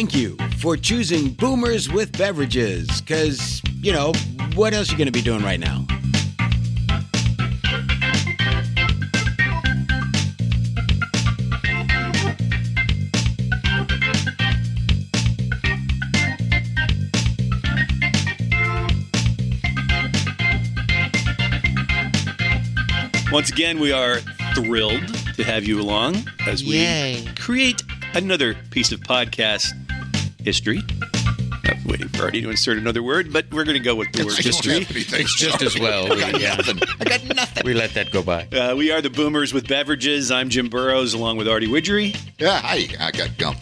thank you for choosing Boomers with Beverages, because, you know, what else are you going to be doing right now? Once again, we are thrilled to have you along as we Yay. create another piece of podcast history. I'm waiting for Artie to insert another word, but we're going to go with the word history. It's just as well. We, yeah. I got nothing. we let that go by. Uh, we are the Boomers with Beverages. I'm Jim Burrows, along with Artie Widgery, Yeah, hi. I got gum.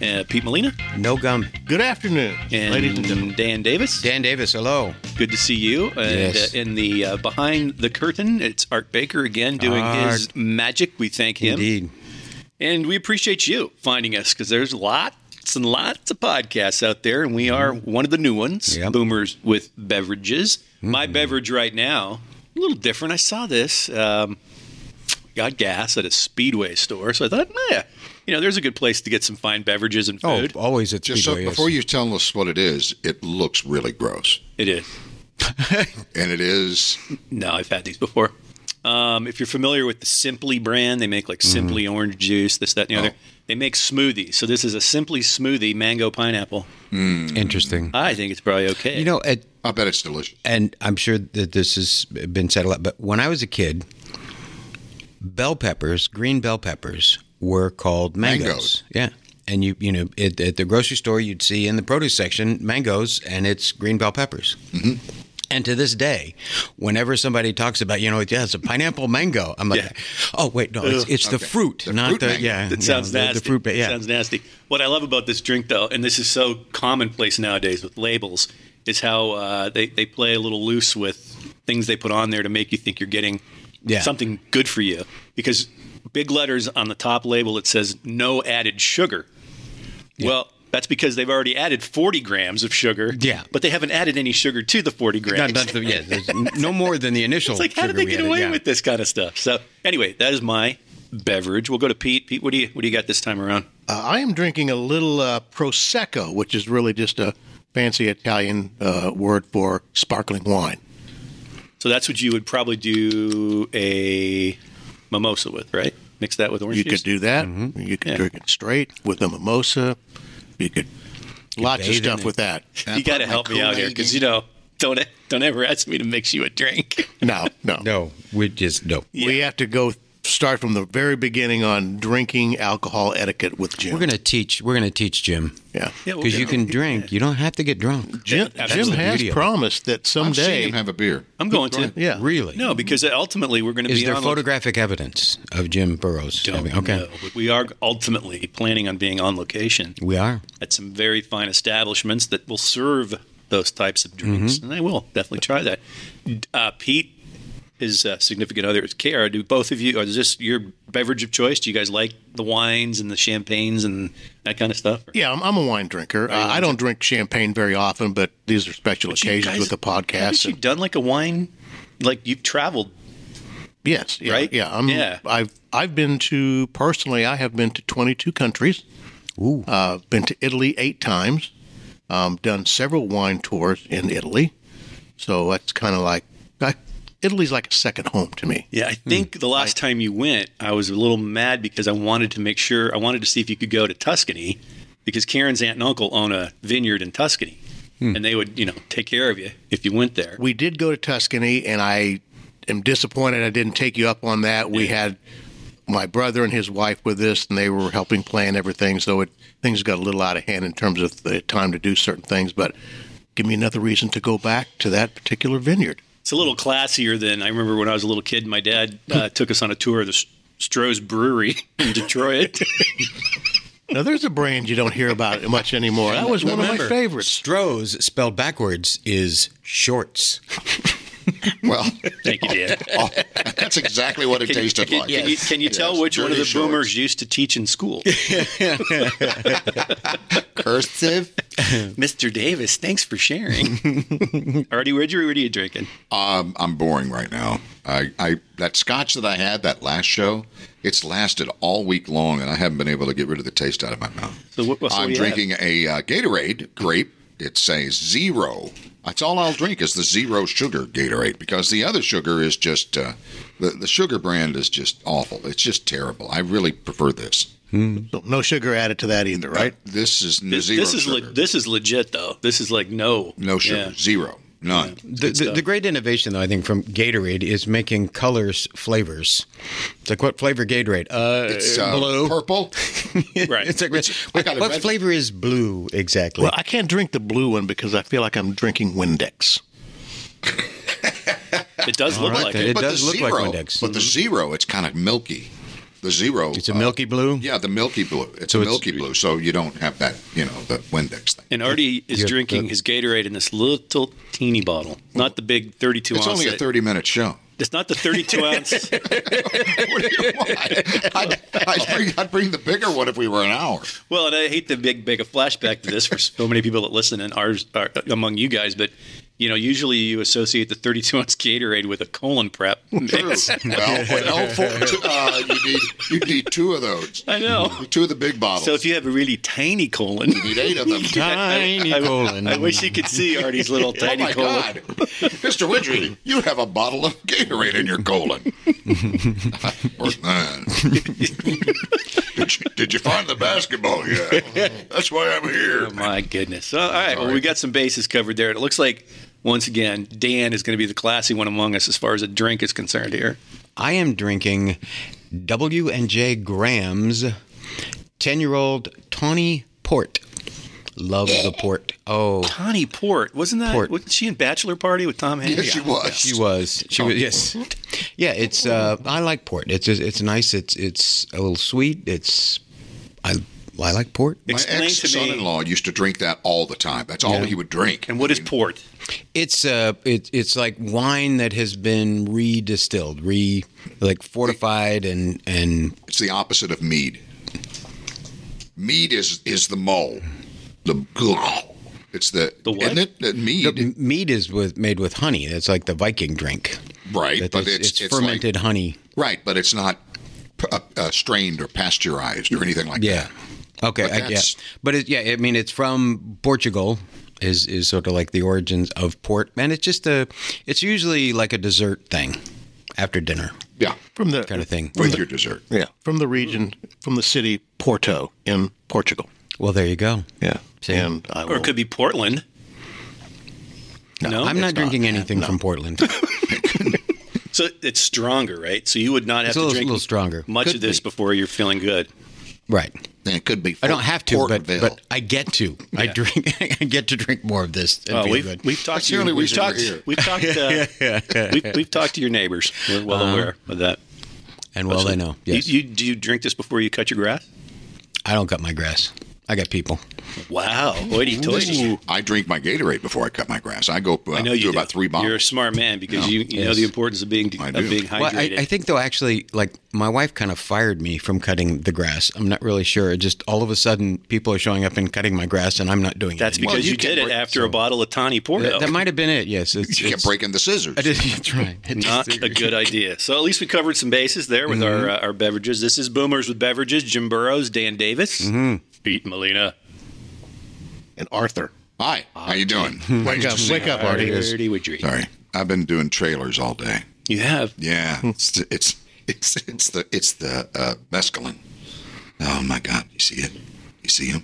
uh, Pete Molina, No gum. Good afternoon, and ladies and gentlemen. Dan Davis. Dan Davis, hello. Good to see you. And Yes. uh, in the uh, behind the curtain, it's Art Baker again doing his magic. We thank him. Indeed. And we appreciate you finding us because there's lots and lots of podcasts out there, and we are one of the new ones, Yep. Boomers with Beverages. My beverage right now, a little different. I saw this. Um, got gas at a Speedway store, so I thought, yeah, you know, there's a good place to get some fine beverages and Oh, food. always at Just so Speedway. yes. before you tell us what it is, it looks really gross, It is. and it is. No, I've had these before. Um, if you're familiar with the Simply brand, they make like Simply orange juice, this, that, and the other. They make smoothies. So this is a Simply smoothie, mango pineapple. Interesting. I think it's probably okay. You know, at, I bet it's delicious. and I'm sure that this has been said a lot, but when I was a kid, bell peppers, green bell peppers, were called mangoes. Mangoes. Yeah. And you, you know, at, at the grocery store, you'd see in the produce section mangoes, and it's green bell peppers. Mm-hmm. And to this day, whenever somebody talks about, you know, yeah, it's a pineapple mango, I'm like, Yeah. oh wait, no, it's, it's the Okay. fruit, The not fruit the mango. yeah. That you sounds know, the- nasty. The fruit, ba- yeah. Sounds nasty. What I love about this drink, though, and this is so commonplace nowadays with labels, is how uh, they they play a little loose with things they put on there to make you think you're getting Yeah. something good for you. Because big letters on the top label it says no added sugar. Well. That's because they've already added 40 grams of sugar. Yeah. But they haven't added any sugar to the 40 grams. Not, not the, yeah, there's no more than the initial. It's like, how did they get added, away yeah. with this kind of stuff? So, anyway, that is my beverage. We'll go to Pete. Pete, what do you what do you got this time around? Uh, I am drinking a little uh, prosecco, which is really just a fancy Italian uh, word for sparkling wine. So that's what you would probably do a mimosa with, right? Mix that with orange You juice. could do that. Mm-hmm. You could Yeah. drink it straight with a mimosa. You could lots of stuff with that. you got to help me out here because you know don't don't ever ask me to mix you a drink. No, no, No, we just no. We have to go start from the very beginning on drinking alcohol etiquette with Jim. We're gonna teach. We're gonna teach Jim yeah. Yeah, we'll because you can drink. You don't have to get drunk. Jim, Jim has beauty of it. promised that I've seen someday. him have a beer. I'm going to. yeah, Really? No, because ultimately we're going to Is be there on photographic evidence of Jim Burrows? Don't having- okay. know, but we are ultimately planning on being on location We are. at some very fine establishments that will serve those types of drinks, Mm-hmm. and I will definitely try that. Uh, Pete, his uh, significant other, is Kara. Do both of you, or is this your beverage of choice? Do you guys like the wines and the champagnes and that kind of stuff? Yeah, I'm, I'm a wine drinker. Uh, I don't drink champagne very often, but these are special But occasions guys- with the podcast. Haven't you and- done like a wine? Like you've traveled, yes, yeah, right? Yeah, I'm, Yeah. I've I've been to personally. I have been to 22 countries. Ooh. Uh, been to Italy eight times. Um, done several wine tours in Italy. So that's kind of like I, Italy's like a second home to me. Yeah, I think hmm. the last time you went, I was a little mad because I wanted to make sure I wanted to see if you could go to Tuscany because Karen's aunt and uncle own a vineyard in Tuscany, hmm. and they would you know take care of you if you went there. We did go to Tuscany, and I am disappointed I didn't take you up on that. We had my brother and his wife with us, and they were helping plan everything. So it, things got a little out of hand in terms of the time to do certain things. But give me another reason to go back to that particular vineyard. It's a little classier than I remember when I was a little kid. My dad uh, took us on a tour of the Stroh's Brewery in Detroit. Now, there's a brand you don't hear about much anymore. That was one of my favorites. Stroh's spelled backwards is shorts. Well, Thank you, Dan. oh, that's exactly what it Can tasted like. can you, can you tell Yes, which one of the shorts. boomers used to teach in school? Cursive? Mr. Davis, thanks for sharing. Artie, you, what are you drinking? Um, I'm boring right now. I, I that scotch that I had that last show, it's lasted all week long, and I haven't been able to get rid of the taste out of my mouth. So what, so I'm you have? drinking a uh, Gatorade grape. It says zero. That's all I'll drink is the zero sugar Gatorade because the other sugar is just uh, the the sugar brand is just awful. It's just terrible. I really prefer this. So no sugar added to that either, right? This is This, zero this is sugar. le- this is legit though. This is like no no sugar, Yeah. zero, none. The, the, the great innovation, though, I think, from Gatorade is making colors flavors. It's like, what flavor Gatorade? Uh, It's uh, blue. purple. Right. It's like, I got it what red. flavor is blue exactly? Well, I can't drink the blue one because I feel like I'm drinking Windex. It does look right, like then. it. It but does the look zero, like Windex. But the zero, it's kind of milky. The zero. it's a uh, milky blue. Yeah, the milky blue. It's So a it's- milky blue, so you don't have that, you know, the Windex thing. And Artie is Yeah, drinking the- his Gatorade in this little teeny bottle, not the big 32 It's ounce. only a thirty-minute show. It's not the 32 ounce. what do you want? I'd, I'd, bring, I'd bring the bigger one if we were an hour. Well, and I hate to make, make a flashback to this for so many people that listen and ours are among you guys, but you know, usually you associate the 32 ounce Gatorade with a colon prep. True. well, but for, uh, you need you need two of those. I know. Two of the big bottles. So if you have a really tiny colon, you need eight of them. Tiny colon. I wish you could see Artie's little Oh tiny my colon. God, Mr. Widgery, you have a bottle of Gatorade in your colon. Or- uh, did, you, did you find the basketball yet? That's why I'm here. Oh my goodness. So, all right. Well, we got some bases covered there. It looks like once again Dan is going to be the classy one among us as far as a drink is concerned here. I am drinking W and J Graham's ten-year-old Tawny Port. Love the port. Oh, Tawny Port wasn't that? Port. Wasn't she in Bachelor Party with Tom Hanks? Yes, she was. she was. She was. Yes. Yeah. It's. Uh, I like port. It's. It's nice. It's. It's a little sweet. It's. I. I like port. My Explain to ex-son-in-law used to drink that all the time. That's all Yeah. he would drink. And what is port? It's uh, it, it's like wine that has been redistilled, re like fortified, and and It's the opposite of mead. Mead is is the mull. The it's the, The what? isn't it? The mead, the mead is with made with honey. It's like the Viking drink. right? That But it's, it's, it's fermented like, honey. right? But it's not uh, uh, strained or pasteurized or anything like Yeah. that. Okay. But I, yeah. But it, yeah, I mean, it's from Portugal. Is is sort of like the origins of port, and it's just a. It's usually like a dessert thing after dinner Yeah, From the kind of thing. with your dessert. yeah, from the region, from the city Porto in Portugal. Well, there you go. Yeah, See? and I Or will, it could be Portland. No, I'm not drinking not. anything No. from Portland. So it's stronger, right? So you would not have It's a to little, drink little stronger. much Could of this be. before you're feeling good. Right. And it could be. I don't have to, but but I get to. I drink. I get to drink more of this. and Well, feel we've good. we've talked That's to the your, only we've reason we're talked here. we've talked uh, we've, we've talked to your neighbors. We're well Uh-huh. aware of that. and well, they know. You- You, do you drink this before you cut your grass? I don't cut my grass. I got people. Wow, hoity toity. I drink my Gatorade before I cut my grass. I go uh, I know you do. about three bottles. You're a smart man because you, you know the importance of being I of do. being hydrated. Well, I, I think though, actually, like my wife kind of fired me from cutting the grass. I'm not really sure. It just all of a sudden, people are showing up and cutting my grass, and I'm not doing That's it. That's because anymore. you, you can did it break- after a bottle of Tawny Porto. that, that might have been it. Yes, it's, you kept breaking the scissors. I did. That's right. It's- Not a good idea. So at least we covered some bases there with our Mm-hmm. uh, our beverages. This is Boomers with Beverages. Jim Burrows, Dan Davis, Mm-hmm. Pete Molina. and Arthur. Hi, how you doing? Wake up, wake up, Artie. Artie Widgery. Sorry, I've been doing trailers all day. You have. Yeah, it's it's it's it's the it's the uh, mescaline. Oh my God, you see it? You see him?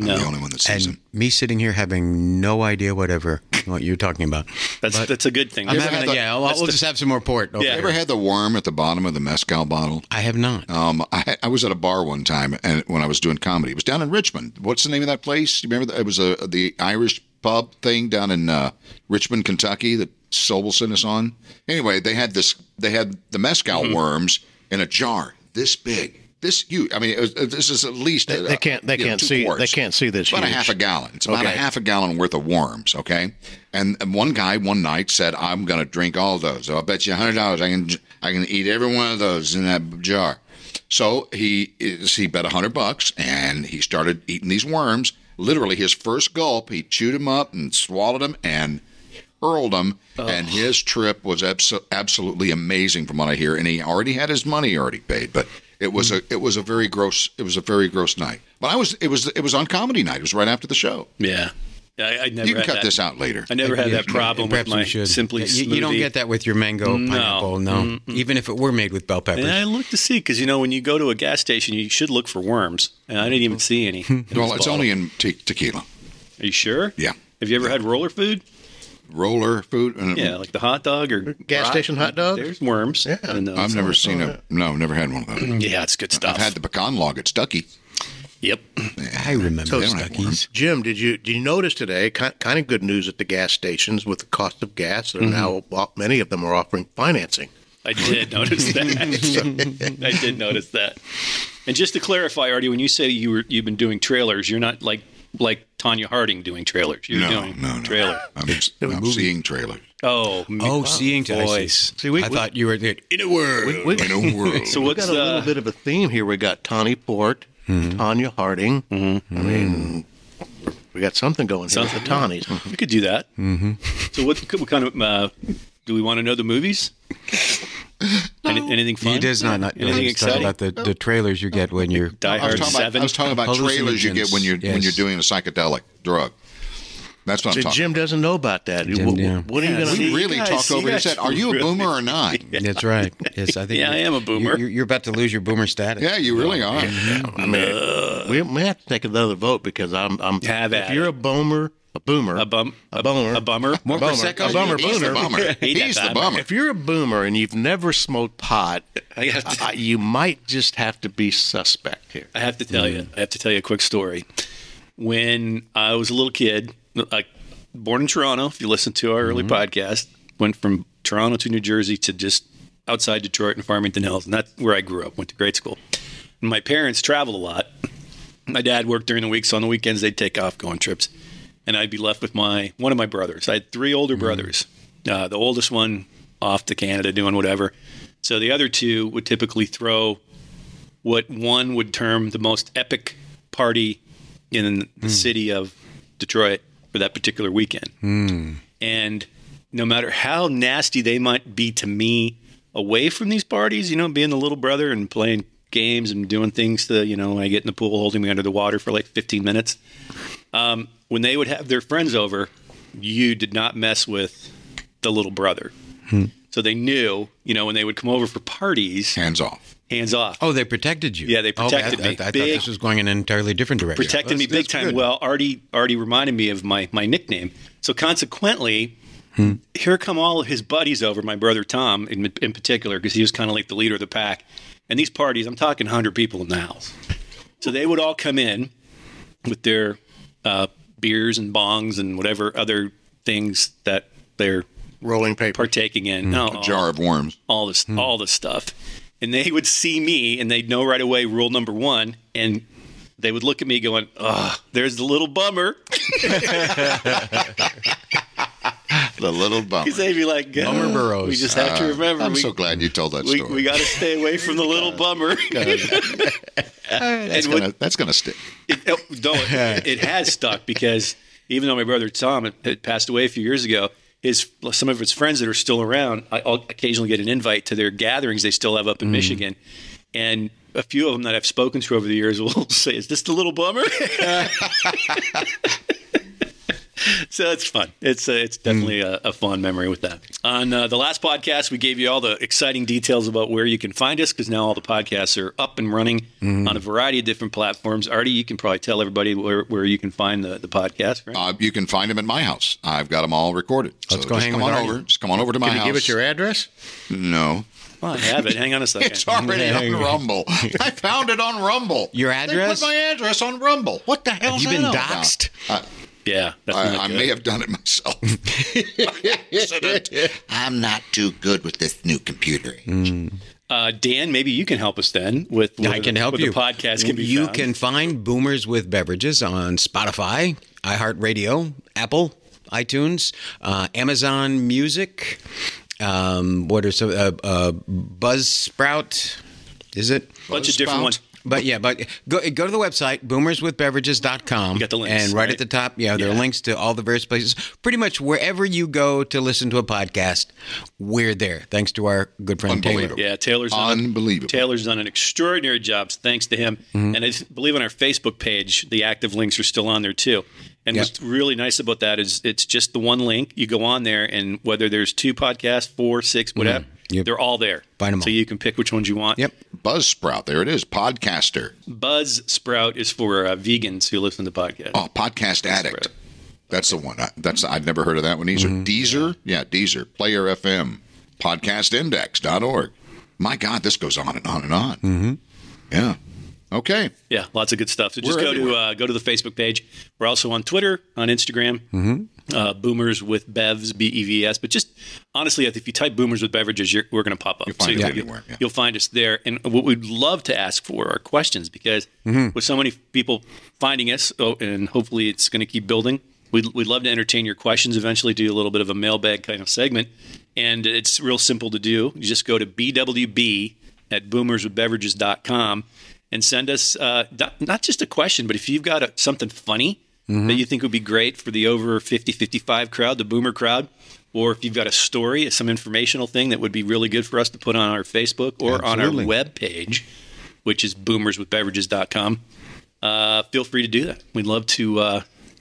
I'm No. the only one that sees and him. me sitting here having no idea whatever what you're talking about. That's that's a good thing. I'm That's having had a, the- yeah. I'll, we'll the- just have some more port. Okay. Yeah. You ever had the worm at the bottom of the mezcal bottle? I have not. Um, I, I was at a bar one time, and when I was doing comedy, it was down in Richmond. What's the name of that place? You remember? That? It was a the Irish pub thing down in uh, Richmond, Kentucky that Sobelson is on. Anyway, they had this. They had the mezcal worms in a jar this big, this huge. I mean, it was, this is at least They, they can't. They can't two see. quarts. They can't see this. About a half a gallon. It's about a half a gallon worth of worms. Okay, and, one guy one night said, "I'm going to drink all those. So I'll bet you hundred dollars I can I can eat every one of those in that jar." So he is, he bet a hundred bucks, and he started eating these worms. Literally, his first gulp, he chewed them up and swallowed them and hurled them. And his trip was abso- absolutely amazing, from what I hear. And he already had his money already paid, but it was hmm. a it was a very gross it was a very gross night. But I was it was it was on comedy night. It was right after the show. Yeah. I, I never You can had cut that. this out later. I never had that problem with Perhaps my we should. Simply you, you don't get that with your mango No. pineapple. No, even if it were made with bell peppers. And I looked to see because you know when you go to a gas station, you should look for worms, and I didn't even mm-hmm. see any. Well, it's bottle. only in te- tequila. Are you sure? Yeah. Have you ever had roller food? Roller food. and- Yeah, like the hot dog or Gas station hot dog? There's worms. Yeah. in those. I've never seen a no, never had one of those. Yeah, it's good stuff. I've had the pecan log at Stuckey. Yep. I remember they don't have worms. Stuckey's. Jim, did you did you notice today? Kind, kind of good news at the gas stations with the cost of gas. Mm-hmm. Now many of them are offering financing. I did notice that. I did notice that. And just to clarify, Artie, when you say you were you've been doing trailers, you're not like like Tonya Harding doing trailers. You're No, doing no, no. trailer. I'm, I'm seeing trailers. Oh, Oh, seeing to I see. See, we- I we- thought you were there. In a word. We, In a world. So we got a little uh, bit of a theme here. We got Tawny Port, Mm-hmm. Tonya Harding. I mean, we got something going here with the Something, Tawnies. We could do that. Mm-hmm. So what, what kind of uh, do we want to know the movies? Any, anything fun? He does not. not Anything he's exciting? about the, the trailers you get when you're. Die Hard talking about, Seven. I was talking about trailers you get when you're when you're doing a psychedelic drug. That's what I'm See, talking. Jim doesn't know about that. Jim, what, yeah. what are you Yeah, going to see, We really guys- talked you over. He guys said, "Are you a really- boomer or not?" That's right. Yes, I think. Yeah, I am a boomer. You're, you're about to lose your boomer status. Yeah, you really are. I mean, we may have to take another vote because I'm. I'm Have if at you're it. a boomer, a boomer, a bum, a bummer, a bummer. More bummer, Prosecco? a bummer, He's the boomer. bummer. He's the bummer. bummer. If you're a boomer and you've never smoked pot, I have to- uh, you might just have to be suspect here. I have to tell you, I have to tell you a quick story. When I was a little kid, like born in Toronto, if you listen to our early podcast, went from Toronto to New Jersey to just outside Detroit and Farmington Hills, and that's where I grew up. Went to grade school. And my parents traveled a lot. My dad worked during the week, so on the weekends they'd take off, going trips, and I'd be left with my one of my brothers. I had three older mm-hmm. brothers. Uh, the oldest one off to Canada doing whatever. So the other two would typically throw what one would term the most epic party in the hmm. city of Detroit for that particular weekend. Hmm. And no matter how nasty they might be to me away from these parties, you know, being the little brother and playing games and doing things to, you know, when I get in the pool holding me under the water for like 15 minutes. Um, when they would have their friends over, you did not mess with the little brother. So they knew, you know, when they would come over for parties, Hands off. hands off. Oh, they protected you. Yeah, they protected oh, I, me. I, I thought Big- this was going in an entirely different direction. protected me big time. good. Well, Artie Artie reminded me of my my nickname. So consequently, Hmm. here come all of his buddies over. My brother Tom, in, in particular, because he was kind of like the leader of the pack. And these parties, I'm talking hundred people in the house. So they would all come in with their uh, beers and bongs and whatever other things that they're Rolling paper. partaking in. Hmm. No, A jar of worms. all this all this stuff and they would see me and they'd know right away rule number one and they would look at me going oh there's the little bummer The little bummer. because they'd be like Bummer "Oh, Burrows. we just have to remember I'm we, so glad you told that we, story. we got to stay away from the little bummer that's and gonna that's gonna stick. it, oh, no, it, it has stuck because even though my brother Tom had, passed away a few years ago, his some of his friends that are still around, I, I'll occasionally get an invite to their gatherings they still have up in mm. Michigan, and a few of them that I've spoken to over the years will say, "Is this the little bummer?" so it's fun. It's uh, it's definitely a, a fun memory with that. On uh, the last podcast, we gave you all the exciting details about where you can find us because now all the podcasts are up and running on a variety of different platforms. Artie, you can probably tell everybody where, where you can find the, the podcast, right? Uh, you can find them at my house. I've got them all recorded. Let's so go just hang come with on Artie. over. Just come on over to my Can you house. give us your address? no. Well, I have it. Hang on a second. It's already on Rumble. I found it on Rumble. Your address? They address? put my address on Rumble. What the hell? Have you been doxxed? Yeah, that's I, not I may have done it myself. Accident. I'm not too good with this new computer. Mm. Uh, Dan, maybe you can help us then with. I can the- help where you. The podcast can be. You found. can find Boomers with Beverages on Spotify, iHeartRadio, Apple, iTunes, uh, Amazon Music. Um, what are some uh, uh, Buzzsprout? Is it? bunch of different Buzzsprout. ones. But yeah, but go go to the website boomerswithbeverages.com. You got the links, and right, right? at the top, yeah, there are links to all the various places. Pretty much wherever you go to listen to a podcast, we're there. Thanks to our good friend Taylor. Yeah, Taylor's done Unbelievable. Taylor's done an extraordinary job. Thanks to him, Mm-hmm. and I believe on our Facebook page, the active links are still on there too. And Yep. what's really nice about that is it's just the one link. You go on there, and whether there's two podcasts, four, six, whatever, Mm-hmm. Yep. they're all there. Find 'em so all. you can pick which ones you want. Yep. Buzzsprout. There it is. Podcaster. Buzz Sprout is for uh, vegans who listen to podcasts. Oh, Podcast Addict. That's the one. I- That's I've never heard of that one either. Mm-hmm. Deezer. Yeah, Deezer. Player FM. Podcastindex.org. My God, this goes on and on and on. Mm-hmm. Yeah. Okay. Yeah, lots of good stuff. So just We're go to uh, go to the Facebook page. We're also on Twitter, on Instagram. Mm-hmm. Uh, boomers with Bevs, B E V S. But just honestly, if you type "boomers with beverages," you're, we're going to pop up. You'll find So you'll- anywhere, yeah. You'll find us there. And what we'd love to ask for are questions because Mm-hmm. with so many people finding us, oh, and hopefully it's going to keep building. We'd, we'd love to entertain your questions. Eventually, do a little bit of a mailbag kind of segment, and it's real simple to do. You just go to BWB at boomerswithbeverages.com and send us uh, not, not just a question, but if you've got a, something funny that you think would be great for the over 50, 55 crowd, the boomer crowd, or if you've got a story, some informational thing that would be really good for us to put on our Facebook or Absolutely. on our web page, which is boomerswithbeverages.com, uh, feel free to do that. We'd love to, uh,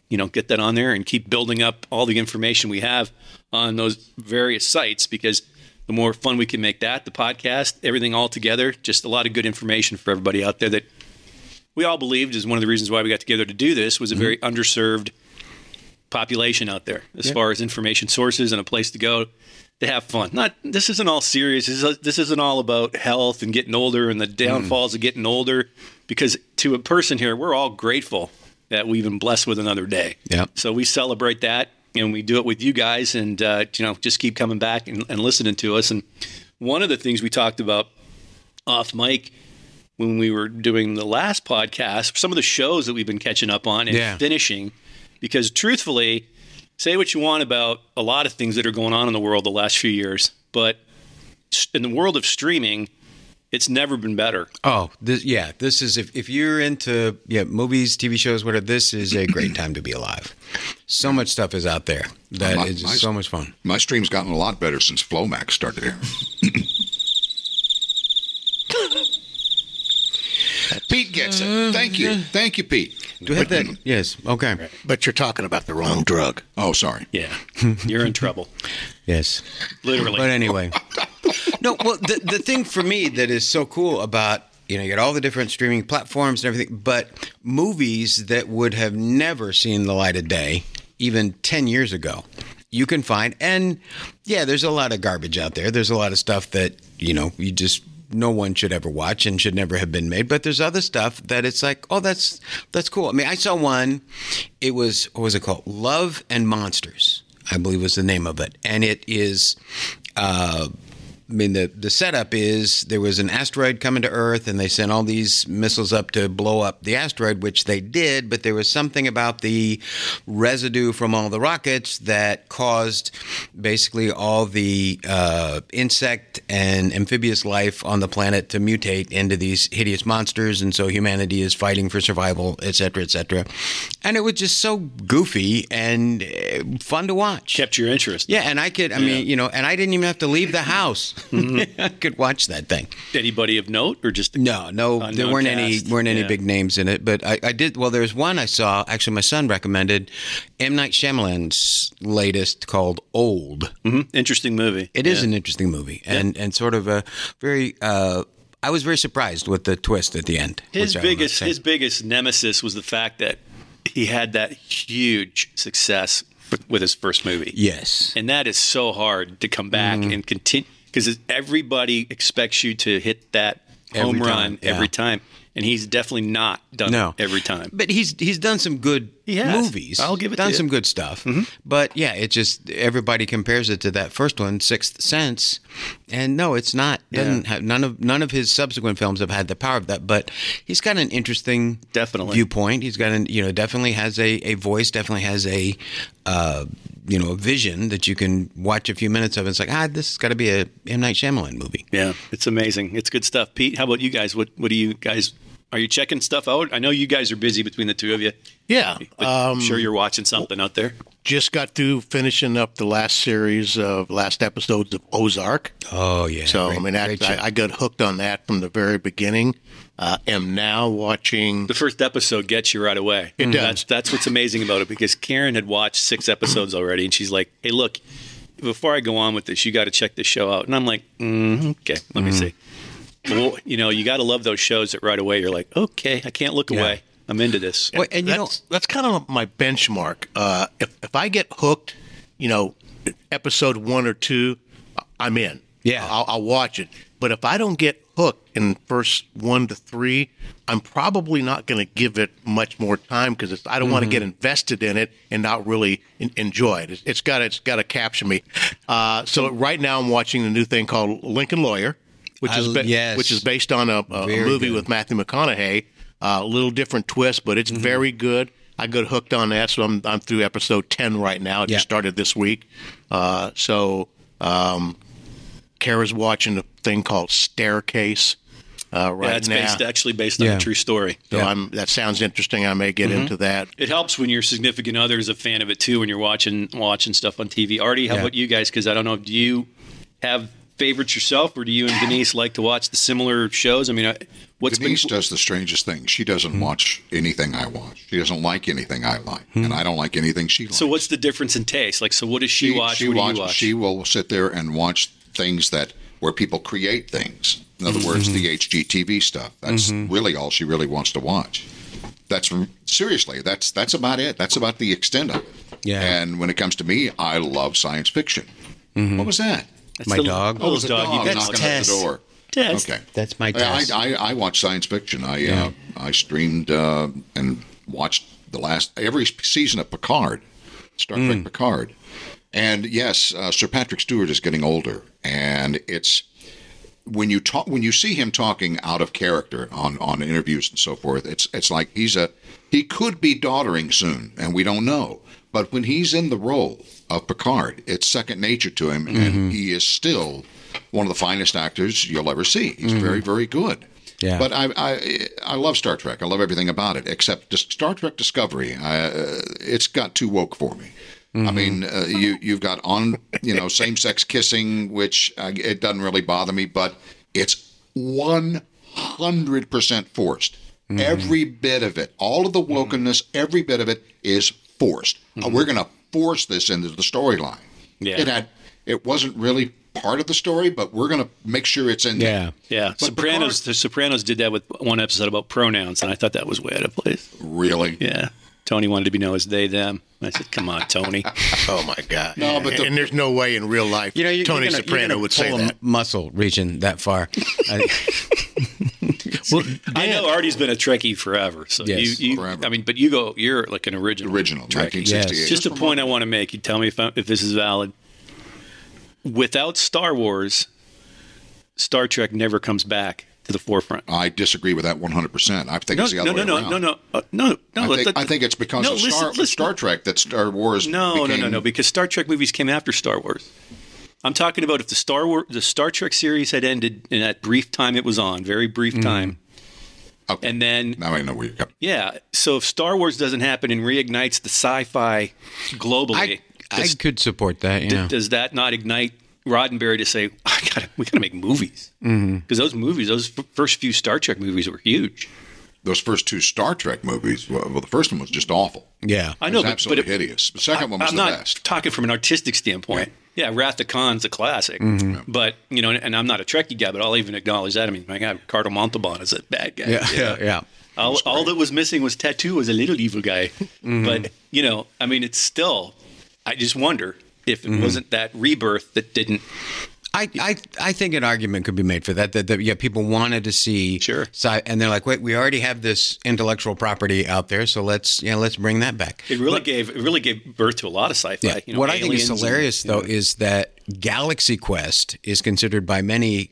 you know, get that on there and keep building up all the information we have on those various sites because the more fun we can make that, the podcast, everything all together, just a lot of good information for everybody out there that we all believed is one of the reasons why we got together to do this was a very underserved population out there as far as information sources and a place to go to have fun. Not this isn't all serious. This, is, this isn't all about health and getting older and the downfalls of getting older. Because to a person here, we're all grateful that we've been blessed with another day. Yep. So we celebrate that and we do it with you guys, and uh, you know just keep coming back and, and listening to us. And one of the things we talked about off mic when we were doing the last podcast, some of the shows that we've been catching up on and Yeah. finishing, because truthfully, say what you want about a lot of things that are going on in the world the last few years, but in the world of streaming, it's never been better. Oh, this, yeah. This is if, if you're into yeah movies, TV shows, whatever. This is a great time to be alive. So much stuff is out there that My- is my- so much fun. My stream's gotten a lot better since Flomax started here. Pete gets it. Mm-hmm. Thank you. Mm-hmm. Thank you, Pete. Do we have that? Yes. Okay. But you're talking about the wrong drug. Oh, sorry. Yeah, you're in trouble, Yes. literally. But anyway, no. Well, the the thing for me that is so cool about you know you got all the different streaming platforms and everything, but movies that would have never seen the light of day even ten years ago, you can find. And yeah, there's a lot of garbage out there. There's a lot of stuff that you know you just no one should ever watch and should never have been made. But there's other stuff that it's like, oh, that's that's cool. I mean, I saw one. It was what was it called? Love and Monsters. I believe was the name of it, and it is. Uh, I mean, the, the setup is there was an asteroid coming to Earth, and they sent all these missiles up to blow up the asteroid, which they did. But there was something about the residue from all the rockets that caused basically all the uh, insect and amphibious life on the planet to mutate into these hideous monsters, and so humanity is fighting for survival, et cetera, et cetera. And it was just so goofy and uh, fun to watch. Kept your interest. Yeah, and I could, I mean, you know, and I didn't even have to leave the house. I could watch that thing. Anybody of note, or just No, no, there weren't any weren't any Yeah. big names in it, but I, I did. Well, there's one I saw. Actually, my son recommended M Night Shyamalan's latest called Old. Mhm. interesting movie? It is an interesting movie, and and sort of a very. Uh, I was very surprised with the twist at the end. His which I must biggest his biggest nemesis was the fact that he had that huge success with, with his first movie. yes, And that is so hard to come back Mm-hmm. and continue because everybody expects you to hit that home Every run time, yeah. every time. And he's definitely not done no, it every time. But he's he's done some good He has. movies. I'll give it done some good stuff. But yeah, it just everybody compares it to that first one, Sixth Sense, and no, it's not. Doesn't have none of none of his subsequent films have had the power of that. But he's got an interesting Definitely. viewpoint. He's got an you know definitely has a, a voice. Definitely has a uh, you know a vision that you can watch a few minutes of. And it's like ah, this has got to be a M Night Shyamalan movie. Yeah, it's amazing. It's good stuff. Pete, how about you guys? What What do you guys? Are you checking stuff out? I know you guys are busy between the two of you. Yeah. But I'm sure you're watching something out there. Just got through finishing up the last series of last episodes of Ozark. Oh yeah. So great- I mean, that. I, I got hooked on that from the very beginning. Uh, am now watching. The first episode gets you right away. It does. That's, that's what's amazing about it because Karen had watched six episodes already, and she's like, "Hey, look, before I go on with this, you got to check this show out." And I'm like, mm, "Okay, let me see." Well, you know, you got to love those shows that right away you're like, "Okay, I can't look away. I'm into this." Well, and you know, that's that's kind of my benchmark. Uh, if if I get hooked, you know, episode one or two, I'm in. Yeah. I'll, I'll watch it. But if I don't get hooked in first one to three, I'm probably not going to give it much more time because I don't want to get invested in it and not really en- enjoy it. It's- It's got it's got to capture me. Uh, so right now I'm watching the new thing called Lincoln Lawyer, which I- is ba- yes. which is based on a, a movie good. with Matthew McConaughey. Uh, a little different twist, but Mm-hmm. it's very good. I got hooked on that, so I'm I'm through episode ten right now. It Yeah. just started this week. Uh, so um, Kara's watching a thing called Staircase uh, right yeah, it's now. based actually based on Yeah. a true story. so I'm that sounds interesting. I may get into that. It helps when your significant other is a fan of it too. When you're watching watching stuff on TV. Artie, how Yeah. about you guys? Because I don't know, do you have favorites yourself, or do you and Denise like to watch the similar shows? I mean, I- what's Denise been does the strangest thing. She doesn't Hmm. watch anything I watch. She doesn't like anything I like, and I don't like anything she likes. so? What's the difference in taste? Like, so what does she, watch? She, what watch- do you watch? she will sit there and watch things that where people create things. In other words, Mm-hmm. the HGTV stuff. That's really all she really wants to watch. That's seriously. That's that's about it. That's about the extent of it. Yeah. And when it comes to me, I love science fiction. What was that? That's My the dog. Oh, it a dog. dog, That's knocking watch. at Tess. the door. Tess. Okay. That's my I. I, I watch science fiction. I uh, I streamed uh, and watched the last every season of Picard, Star Trek Picard, and yes, uh, Sir Patrick Stewart is getting older, and it's when you talk when you see him talking out of character on on interviews and so forth. It's it's like he's a he could be doddering soon, and we don't know. But when he's in the role of Picard, it's second nature to him, and he is still one of the finest actors you'll ever see. He's very, very good. Yeah. But I, I I love Star Trek. I love everything about it, except just Star Trek Discovery. I, uh, it's got too woke for me. I mean, uh, you you've got on you know same sex kissing, which uh, it doesn't really bother me, but it's one hundred percent forced. Every bit of it, all of the wokenness, every bit of it is forced. Uh, we're going to force this into the storyline. Yeah. It had it wasn't really part of the story, but we're going to make sure it's in there. yeah. Yeah, But Sopranos. The Sopranos did that with one episode about pronouns, and I thought that was way out of place. Really? Yeah, Tony wanted to be known as they them. I said, "Come on, Tony." Oh my god! No, but the- and there's no way in real life You know, you, Tony you're gonna, Soprano you're gonna would say a that. muscle region that far. I- Well, I know Artie's been a Trekkie forever, so Yes. you, you Forever. I mean, but you go, you're like an original. Original, Trekkie. 1968. Yes. Just a point I want to make. You tell me if, I, if this is valid. Without Star Wars, Star Trek never comes back to the forefront. I disagree with that 100%. I think No, it's the other no, way no, around. no, no, uh, no, no. I let- think, let- I think it's because no, of listen, Star, listen. Star Trek that Star Wars No, no, no, no, because Star Trek movies came after Star Wars. I'm talking about if the Star War, the Star Trek series had ended in that brief time it was on, very brief time, Okay. and then Now I know where you're yeah. So if Star Wars doesn't happen and reignites the sci-fi globally, I, I does, could support that. Know. does that not ignite Roddenberry to say, I gotta, we got to make movies? Because Mm-hmm. those movies, those f- first few Star Trek movies were huge. Those first two Star Trek movies, well, well, the first one was just awful. yeah. I It know, was but, absolutely but it, hideous. The second one was I'm the not best. talking from an artistic standpoint. Yeah, Wrath of Khan's a classic, mm-hmm. but you know, and I'm not a Trekkie guy, but I'll even acknowledge that. I mean, my God, Ricardo Montalban is a bad guy. Yeah, yeah, yeah. All, all that was missing was Tattoo was a little evil guy, mm-hmm. but you know, I mean, it's still. I just wonder if it mm-hmm. wasn't that rebirth that didn't I, I I think an argument could be made for that. That, that yeah, people wanted to see Sure. sci- and they're like, wait, we already have this intellectual property out there, so let's yeah, let's bring that back. It really gave it really gave birth to a lot of sci-fi. Yeah. You know, what I think is aliens and- hilarious, though, is that Galaxy Quest is considered by many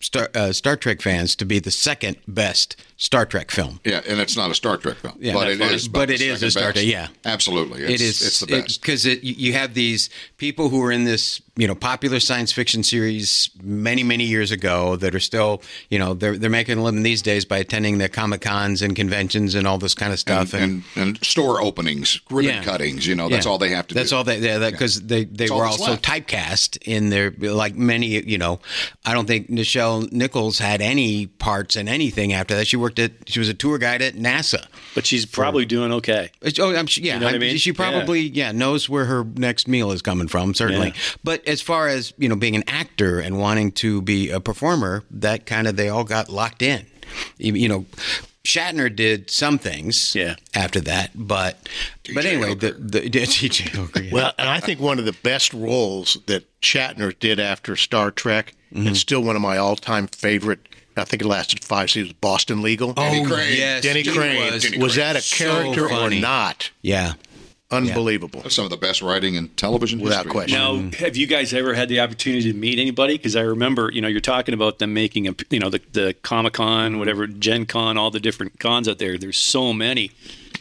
Star, uh, Star Trek fans to be the second best Star Trek film. Yeah, and it's not a Star Trek film, Yeah, but that's it fine. is. about But it is a Star best. Trek, yeah. absolutely. It's, it is. It's the best. because it, you have these people who are in this, you know, popular science fiction series many, many years ago that are still, you know, they're they're making a living these days by attending the comic cons and conventions and all this kind of and, stuff. and, and store openings, ribbon Yeah. cuttings. You know, that's Yeah. all they have to do. That's do. all they, yeah, because they, they all were also left. typecast in their, like many, you know, I don't think Nichelle Nichols had any parts in anything after that. She worked at, she was a tour guide at NASA. but she's probably doing okay. Oh, I'm sure. Yeah, You know what I I- mean? she probably yeah. knows where her next meal is coming from. Certainly, Yeah. but as far as you know, being an actor and wanting to be a performer, that kind of they all got locked in. You you know, Shatner did some things. Yeah. After that, but but anyway, the the TJ Hooker. Yeah. Well, and I think one of the best roles that Shatner did after Star Trek, and mm-hmm. still one of my all-time favorite. I think it lasted five seasons. Boston Legal. Oh, Denny Crane. Oh, yes, Denny Crane was. was, that a So character or not? Yeah. Unbelievable. That's some of the best writing in television Without history. question. Now, have you guys ever had the opportunity to meet anybody? Because I remember, you know, you're talking about them making a, you know, the, the Comic Con, whatever, Gen Con, all the different cons out there. There's so many,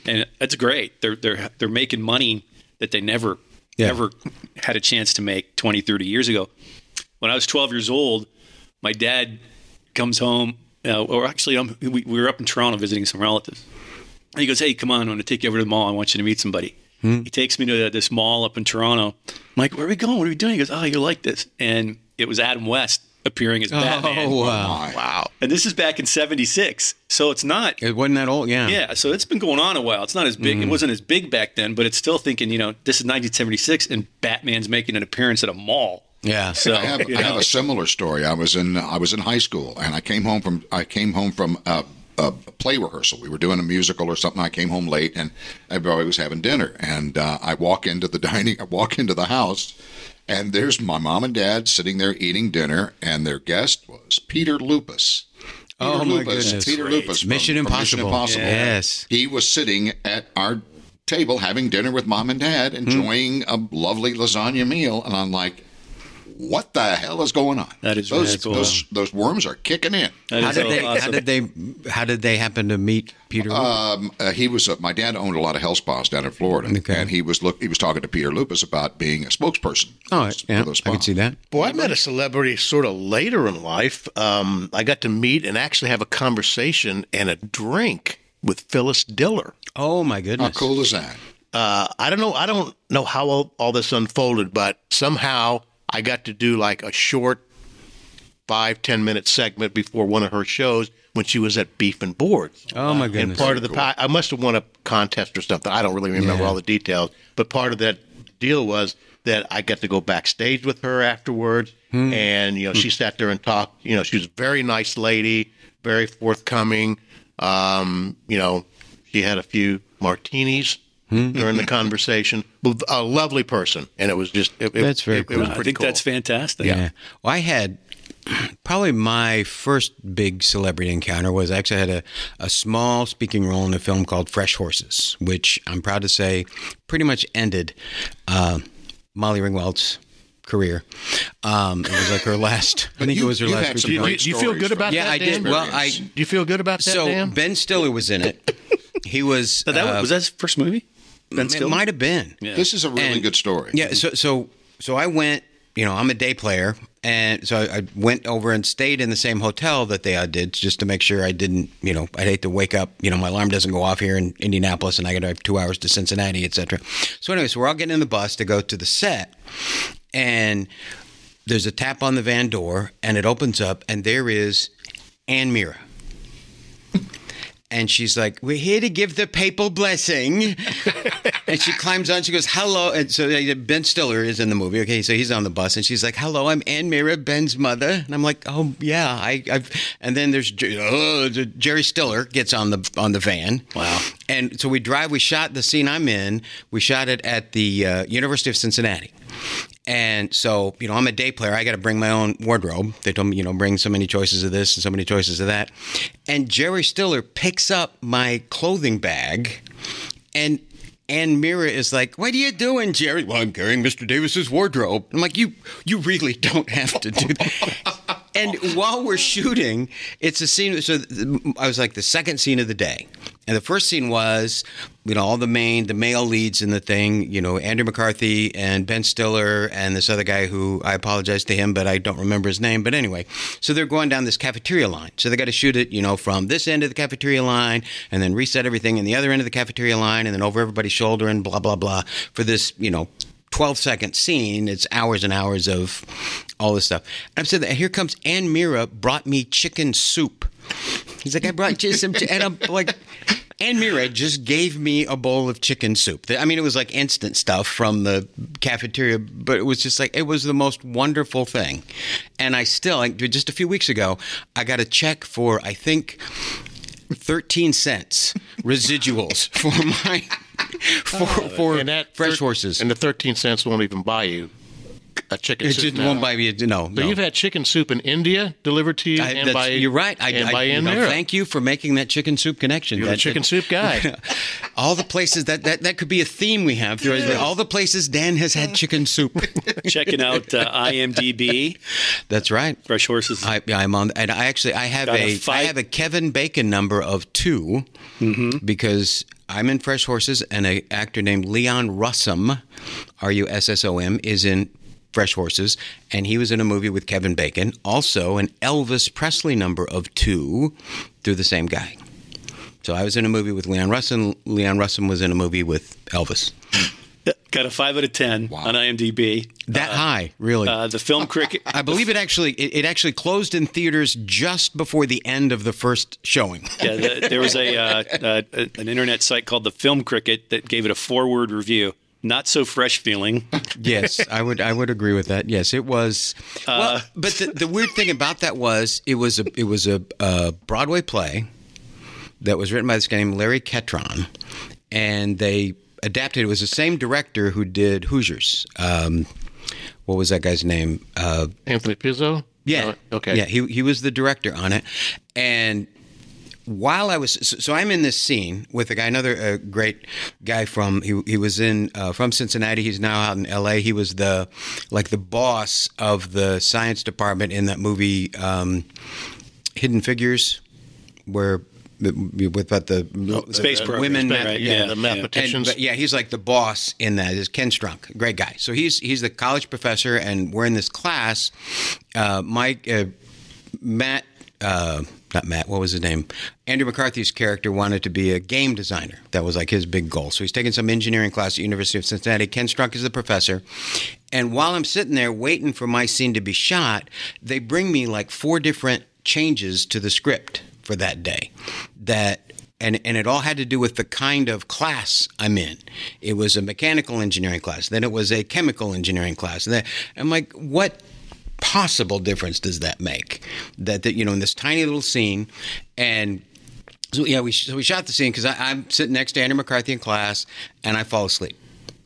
and it's great. They're they're they're making money that they never Yeah. ever had a chance to make 20, 30 years ago. When I was 12 years old, my dad comes home, uh, or actually, um, we, we were up in Toronto visiting some relatives. And he goes, "Hey, come on, I want to take you over to the mall. I want you to meet somebody." Hmm. He takes me to this mall up in Toronto. I'm like, "Where are we going? What are we doing?" He goes, "Oh, you like this?" And it was Adam West appearing as Batman. Oh wow. Oh, wow. And this is back in '76, so it's not. It wasn't that old. Yeah. Yeah, so it's been going on a while. It's not as big. It mm-hmm. wasn't as big back then, but it's still thinking. You know, this is 1976, and Batman's making an appearance at a mall. Yeah. So I have, you I have a similar story. I was in I was in high school and I came home from I came home from a, a play rehearsal. We were doing a musical or something. I came home late and everybody was having dinner. And uh, I walk into the dining. I walk into the house. And there's my mom and dad sitting there eating dinner, and their guest was Peter Lupus. Peter Oh, my Lupus. goodness. Peter Great. Lupus. from- Mission from Impossible. Impossible. Yes. He was sitting at our table having dinner with mom and dad, Hmm. enjoying a lovely lasagna meal, and I'm like, "What the hell is going on?" That is those really cool. those those worms are kicking in. That How is did so they? How did they? How did they happen to meet Peter? Um, uh, he was uh, my dad owned a lot of health spas down in Florida, Okay. and he was look he was talking to Peter Lupus about being a spokesperson. oh, yeah. those I can spas. see that. Boy, I met a celebrity sort of later in life. Um, I got to meet and actually have a conversation and a drink with Phyllis Diller. Oh my goodness! How cool is that? Uh, I don't know. I don't know how all, all this unfolded, but somehow I got to do like a short five ten minute segment before one of her shows when she was at Beef and Boards. Oh my goodness! And goodness. part of the pi- I must have won a contest or something. I don't really remember Yeah. all the details, but part of that deal was that I got to go backstage with her afterwards, Hmm. and you know she sat there and talked. You know she was a very nice lady, very forthcoming. Um, you know she had a few martinis. Hmm. During the conversation, a lovely person, and it was just it, it- That's very it, it was cool. I think cool. that's fantastic. Yeah. Well, I had probably my first big celebrity encounter was I actually had a, a small speaking role in a film called Fresh Horses, which I'm proud to say pretty much ended uh, Molly Ringwald's career. Um, it was like her last. I think you- it was her last. had some feature great Do you feel good about Yeah, that? I did. Dan? Well, I Do you feel good about that, so Dan? Ben Stiller was in it. He was. So that uh, was that his first movie. Ben It might have been. This is a really And- good story. Yeah, so so so I went. You know, I'm a day player, and so I, I went over and stayed in the same hotel that they uh, did, just to make sure I didn't. You know, I'd hate to wake up. You know, my alarm doesn't go off here in Indianapolis, and I got to have two hours to Cincinnati, etc. So anyway, so we're all getting in the bus to go to the set, and there's a tap on the van door, and it opens up, and there is Anne Meara. And she's like, "We're here to give the papal blessing." and she climbs on. She goes, "Hello." And so Ben Stiller is in the movie. Okay, so he's on the bus, and she's like, "Hello, I'm Anne Meara, Ben's mother." And I'm like, "Oh yeah, I." I've, and then there's oh, Jerry Stiller gets on the on the van. Wow. And so we drive. We shot the scene I'm in. We shot it at the uh, University of Cincinnati. And so, you know, I'm a day player. I got to bring my own wardrobe. They told me, you know, bring so many choices of this and so many choices of that. And Jerry Stiller picks up my clothing bag and Anne Meara is like, "What are you doing, Jerry?" Well, I'm carrying Mr. Davis's wardrobe. I'm like, "You, you really don't have to do that." and oh. while we're shooting, it's a scene. So I was like, the second scene of the day, and the first scene was, you know, all the main, the male leads in the thing. You know, Andrew McCarthy and Ben Stiller and this other guy who I apologize to him, but I don't remember his name. But anyway, so they're going down this cafeteria line. So they got to shoot it, you know, from this end of the cafeteria line, and then reset everything in the other end of the cafeteria line, and then over everybody's shoulder, and blah blah blah for this, you know, 12 second scene. It's hours and hours of all this stuff. And I'm saying that here comes Anne Meara brought me chicken soup. He's like, I brought you some, chi-" and I'm like, Anne Meara just gave me a bowl of chicken soup. I mean, it was like instant stuff from the cafeteria, but it was just like, it was the most wonderful thing. And I still, like, just a few weeks ago, I got a check for, I think, 13 cents residuals for my, for, oh. for that fresh thir- horses. And the 13 cents won't even buy you a chicken It soup. just won't buy me. A, no, So no. you've had chicken soup in India delivered to you, I- and by you're right. I, and I, by you Anne know, Meara. thank you for making that chicken soup connection. You're the That- chicken soup guy. all the places that, that that could be a theme we have through all the places Dan has had chicken soup. Checking out uh, IMDb, That's right. Fresh Horses. I, I'm on, and I actually I have Got a a I have a Kevin Bacon number of 2 Mm-hmm. because I'm in Fresh Horses, and an actor named Leon Russom, R U S S O M, is in Fresh Horses, and he was in a movie with Kevin Bacon, also an Elvis Presley number of two, through the same guy. So I was in a movie with Leon Russom. Leon Russom was in a movie with Elvis. Got a five out of ten on IMDb. That high, really. Uh, the film cricket. I believe it actually it, it actually closed in theaters just before the end of the first showing. yeah, the, there was a uh, uh, an internet site called the Film Cricket that gave it a four word review. Not so fresh feeling. yes, I would I would agree with that. Yes, it was. well, but the, the weird thing about that was it was a it was a, a Broadway play that was written by this guy named Larry Ketron, and they adapted. It was the same director who did Hoosiers. Um, what was that guy's name? Uh, Anthony Pizzo. Yeah. Oh, okay. Yeah, he he was the director on it, and while I was so, so I'm in this scene with a guy, another uh, great guy from he he was in uh, from Cincinnati. He's now out in L.A. He was the like the boss of the science department in that movie um, Hidden Figures, where with about the, Space the women right, math- yeah, the yeah. and, mathematicians. but yeah, he's like the boss in that. Is Ken Strunk, great guy. So he's he's the college professor, and we're in this class. Uh, Mike, uh, Matt, uh, not Matt. What was his name? Andrew McCarthy's character wanted to be a game designer. That was like his big goal. So he's taking some engineering class at University of Cincinnati. Ken Strunk is the professor. And while I'm sitting there waiting for my scene to be shot, they bring me like four different changes to the script for that day. That and and it all had to do with the kind of class I'm in. It was a mechanical engineering class, then it was a chemical engineering class. And then I'm like, what possible difference does that make? That that you know, in this tiny little scene, and so yeah, we so we shot the scene because I'm sitting next to Andrew McCarthy in class, and I fall asleep.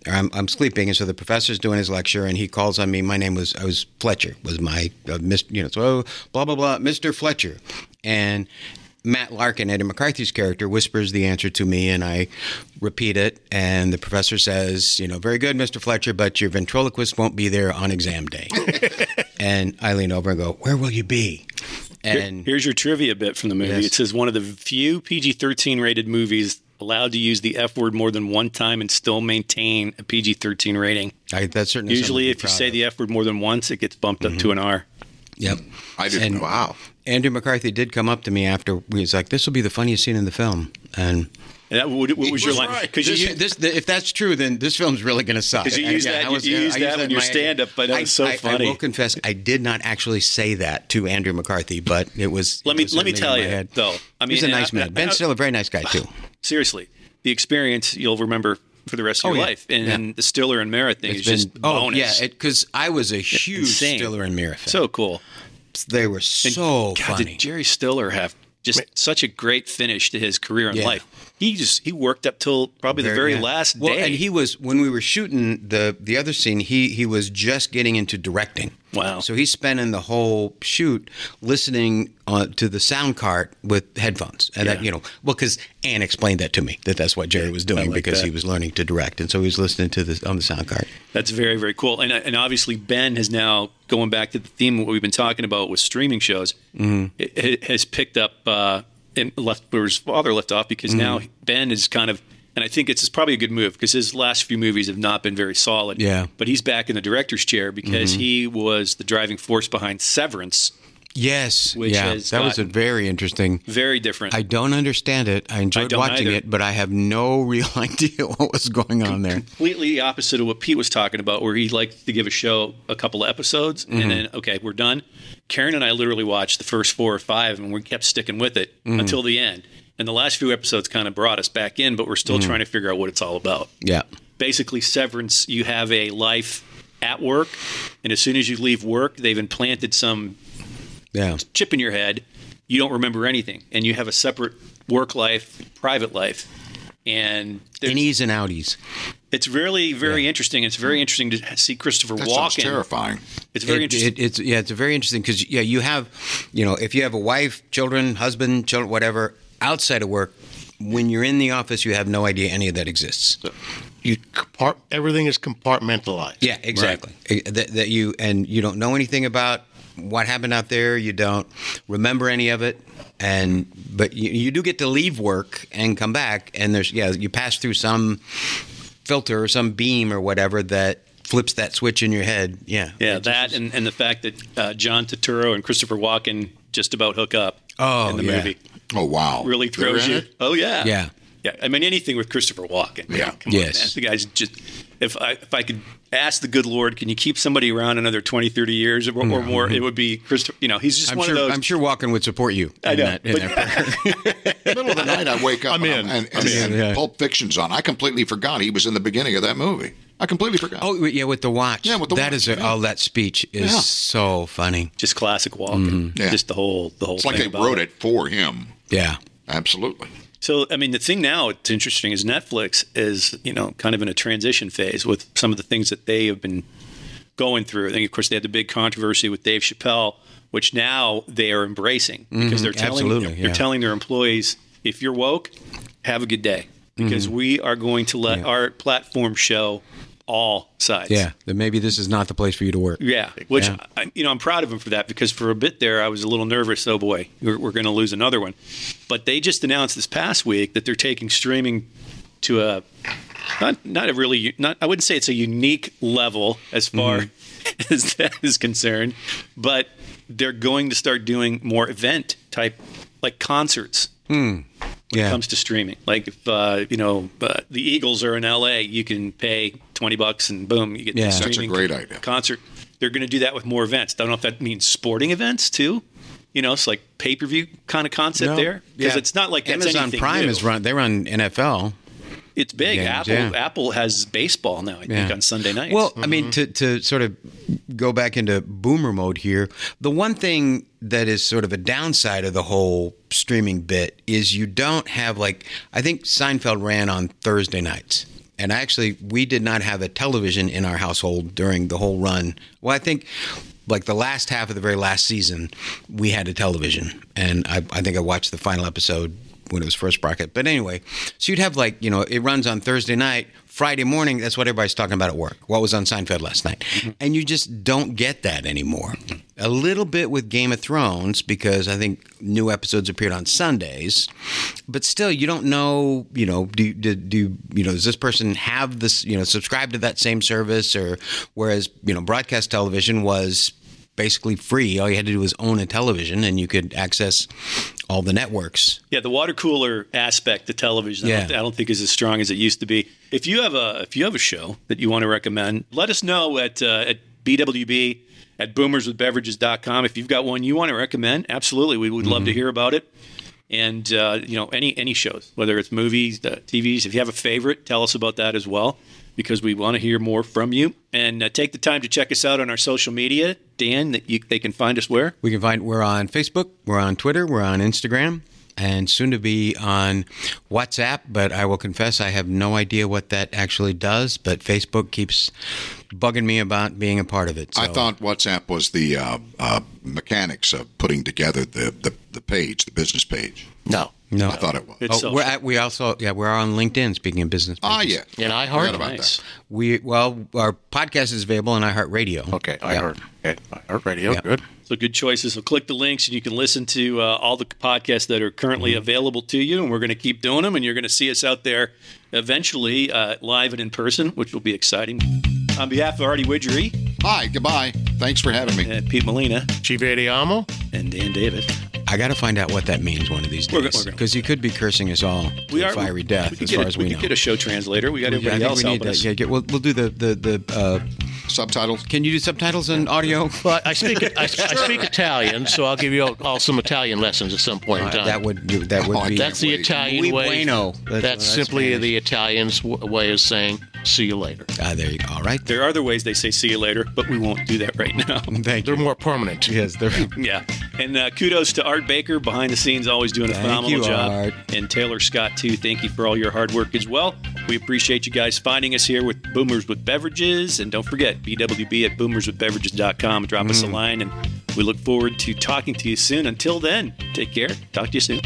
I'm, I'm sleeping, and so the professor's doing his lecture, and he calls on me. My name was I was Fletcher, was my uh. You know, so oh, blah blah blah, Mr. Fletcher, and Matt Larkin, Eddie McCarthy's character, whispers the answer to me, and I repeat it. And the professor says, "You know, very good, Mr. Fletcher, but your ventriloquist won't be there on exam day." and I lean over and go, "Where will you be?" And Here's your trivia bit from the movie. Yes. It says one of the few PG 13 rated movies allowed to use the F word more than one time and still maintain a PG 13 rating. I, that's certainly Usually, if you say of. the F word more than once, it gets bumped up to an R. Yep. I didn't. And- wow. Andrew McCarthy did come up to me after he was like, "This will be the funniest scene in the film." And And that, what, what was your line? Because this, you, this, if that's true, then this film's really going to suck. 'Cause you And, used that- I you- you used I that in your stand-up, but that I- was so I- funny. I will confess, I did not actually say that to Andrew McCarthy, but it was. Let me- was let me tell you, head. though, I mean, he's a nice I- man. I- Ben I- still a very nice guy too. seriously, the experience you'll remember for the rest of Oh, your yeah. life. And, Yeah. and the Stiller and Merritt thing It's is just been oh bonus. yeah, because I was a huge insane. Stiller and Meara fan. so cool. they were And so God, funny. did Jerry Stiller have just such a great finish to his career in Yeah. life. He just he worked up till probably the very yeah. last well, day. and he was when we were shooting the the other scene. He he was just getting into directing. Wow. So he's spending the whole shoot listening uh, to the sound cart with headphones, and that you know, well, because Anne explained that to me that that's what Jerry was doing like because that. he was learning to direct, and so he was listening to the on the sound cart. That's very, very cool. And, and obviously, Ben has now, going back to the theme of what we've been talking about with streaming shows, Mm-hmm. it, it has picked up uh, and left where his father left off because now Mm-hmm. Ben is kind of, and I think it's, it's probably a good move because his last few movies have not been very solid. Yeah. But he's back in the director's chair because he was the driving force behind Severance. Yes, Which yeah, that was a very interesting. Very different. I don't understand it. I enjoyed don't watching either. it, but I have no real idea what was going on there. completely opposite of what Pete was talking about, where he liked to give a show a couple of episodes Mm-hmm. and then, okay, we're done. Karen and I literally watched the first four or five and we kept sticking with it Mm-hmm. until the end. And the last few episodes kind of brought us back in, but we're still Mm-hmm. trying to figure out what it's all about. Yeah, Basically, Severance, you have a life at work, and as soon as you leave work, they've implanted some yeah, chip in your head. You don't remember anything, and you have a separate work life, private life. And there's- innies and outies. it's really very interesting. It's very interesting to see Christopher That sounds Walken. terrifying. It's very It- interesting. it- it's yeah, it's very interesting because yeah, you have, you know, if you have a wife, children, husband, children, whatever outside of work, when you're in the office, you have no idea any of that exists. You compart- everything is compartmentalized. Yeah, exactly. Eh, That, that you and you don't know anything about what happened out there. You don't remember any of it, and but you, you do get to leave work and come back, and there's yeah, you pass through some filter or some beam or whatever that flips that switch in your head. Yeah, yeah, It just that is- and, and the fact that uh, John Turturro and Christopher Walken just about hook up Oh, in the yeah. movie Oh wow! really throws you. it? Oh yeah, Yeah. yeah. I mean anything with Christopher Walken. Yeah. come Yes. on, man. The guy's just. If I if I could ask the good Lord, can you keep somebody around another 20, 30 years or, or mm-hmm. more? It would be Christopher. You know, he's just I'm one sure. of those. I'm sure Walken would support you. I in know, that- in but- middle of the night, I wake up I'm in. and, and, I'm in, and yeah. Pulp Fiction's on. I completely forgot he was in the beginning of that movie. I completely forgot. oh yeah, with the watch. Yeah, with the That watch, is a, yeah. oh, that speech is Yeah. so funny. just classic Walken. Mm-hmm. Yeah. Just the whole the whole. it's like they about wrote it for him. Yeah. Absolutely. So, I mean, the thing now it's interesting is Netflix is, you know, kind of in a transition phase with some of the things that they have been going through. I think, of course, they had the big controversy with Dave Chappelle, which now they are embracing because mm-hmm. they're telling they're, yeah. telling their employees, if you're woke, have a good day because mm-hmm. we are going to let our platform show all sides. Yeah. Then maybe this is not the place for you to work. Yeah, which Yeah. I, you know, I'm proud of him for that because for a bit there, I was a little nervous. Oh boy, we're, we're going to lose another one. But they just announced this past week that they're taking streaming to a not not a really not I wouldn't say it's a unique level as far as that is concerned, but they're going to start doing more event type like concerts when Yeah. it comes to streaming. Like if uh, you know uh, the Eagles are in LA, you can pay twenty bucks and boom, you get Yeah. the That's a streaming great idea. concert. They're going to do that with more events. Don't know if that means sporting events too. You know, it's like pay per view kind of concept No. there because Yeah. it's not like that's Amazon Prime new. is run. They run NFL. It's big. games, Apple yeah. Apple has baseball now. I think on Sunday nights. Well, I mean, mm-hmm. to, to sort of go back into boomer mode here, the one thing that is sort of a downside of the whole streaming bit is you don't have, like, I think Seinfeld ran on Thursday nights. And actually, we did not have a television in our household during the whole run. Well, I think like the last half of the very last season, we had a television. And I, I think I watched the final episode when it was first bracket. But anyway, so you'd have like, you know, it runs on Thursday night. Friday morning, that's what everybody's talking about at work. What was on Seinfeld last night? Mm-hmm. And you just don't get that anymore. A little bit with Game of Thrones because I think new episodes appeared on Sundays, but still, you don't know. You know, do do, do you know? Does this person have this? You know, subscribe to that same service, or whereas you know, broadcast television was basically free. All you had to do was own a television, and you could access all the networks. yeah, the water cooler aspect to television, I, Yeah. don't, I don't think is as strong as it used to be. If you have a if you have a show that you want to recommend, let us know at uh, at BWB at boomerswithbeverages.com. If you've got one you want to recommend, absolutely, we would love to hear about it. And uh, you know, any any shows, whether it's movies, uh, TVs. If you have a favorite, tell us about that as well, because we want to hear more from you. And uh, take the time to check us out on our social media, Dan. That you, they can find us where. We can find we're on Facebook, we're on Twitter, we're on Instagram. and soon to be on WhatsApp. But I will confess, I have no idea what that actually does. But Facebook keeps bugging me about being a part of it. I thought WhatsApp was the uh, uh, mechanics of putting together the, the, the page, the business page. No. No. I thought it was. It's Oh, we're at, we also yeah we're on LinkedIn. Speaking of business, Ah, pages. yeah. And I Forgot about nice. that. we well our podcast is available on iHeartRadio. Okay, I Yeah. heard. Okay, I heard radio. Yeah. Good. So good choices. So click the links and you can listen to uh, all the podcasts that are currently Mm-hmm. available to you. And we're going to keep doing them. And you're going to see us out there eventually uh, live and in person, which will be exciting. On behalf of Artie Widgery Hi, goodbye. Thanks for having me. and Pete Molina Ci vediamo. and Dan David, I got to find out what that means one of these days because you could be cursing us all to a fiery death We as far a, as we, could know. get a show translator. We got Yeah, I everybody think else we need helping us. Yeah, get, we'll, we'll do the the the. Uh, Subtitles? can you do subtitles and audio? Well, I speak I, I speak Italian, so I'll give you all, all some Italian lessons at some point in time. that would that would Oh, be. That's the Wait. Italian Muy way. bueno. That's, That's- that's simply Spanish. the Italians' w- way of saying "see you later." Ah, there you go. All right. There are other ways they say "see you later," but we won't do that right now. Thank They're you. more permanent. Yes, they're. Yeah, and uh, kudos to Art Baker behind the scenes, always doing a Thank phenomenal you, job. Art. And Taylor Scott too. Thank you for all your hard work as well. We appreciate you guys finding us here with Boomers with Beverages, and don't forget BWB at boomerswithbeverages.com. Drop us a Mm. line, and we look forward to talking to you soon. Until then, take care. Talk to you soon.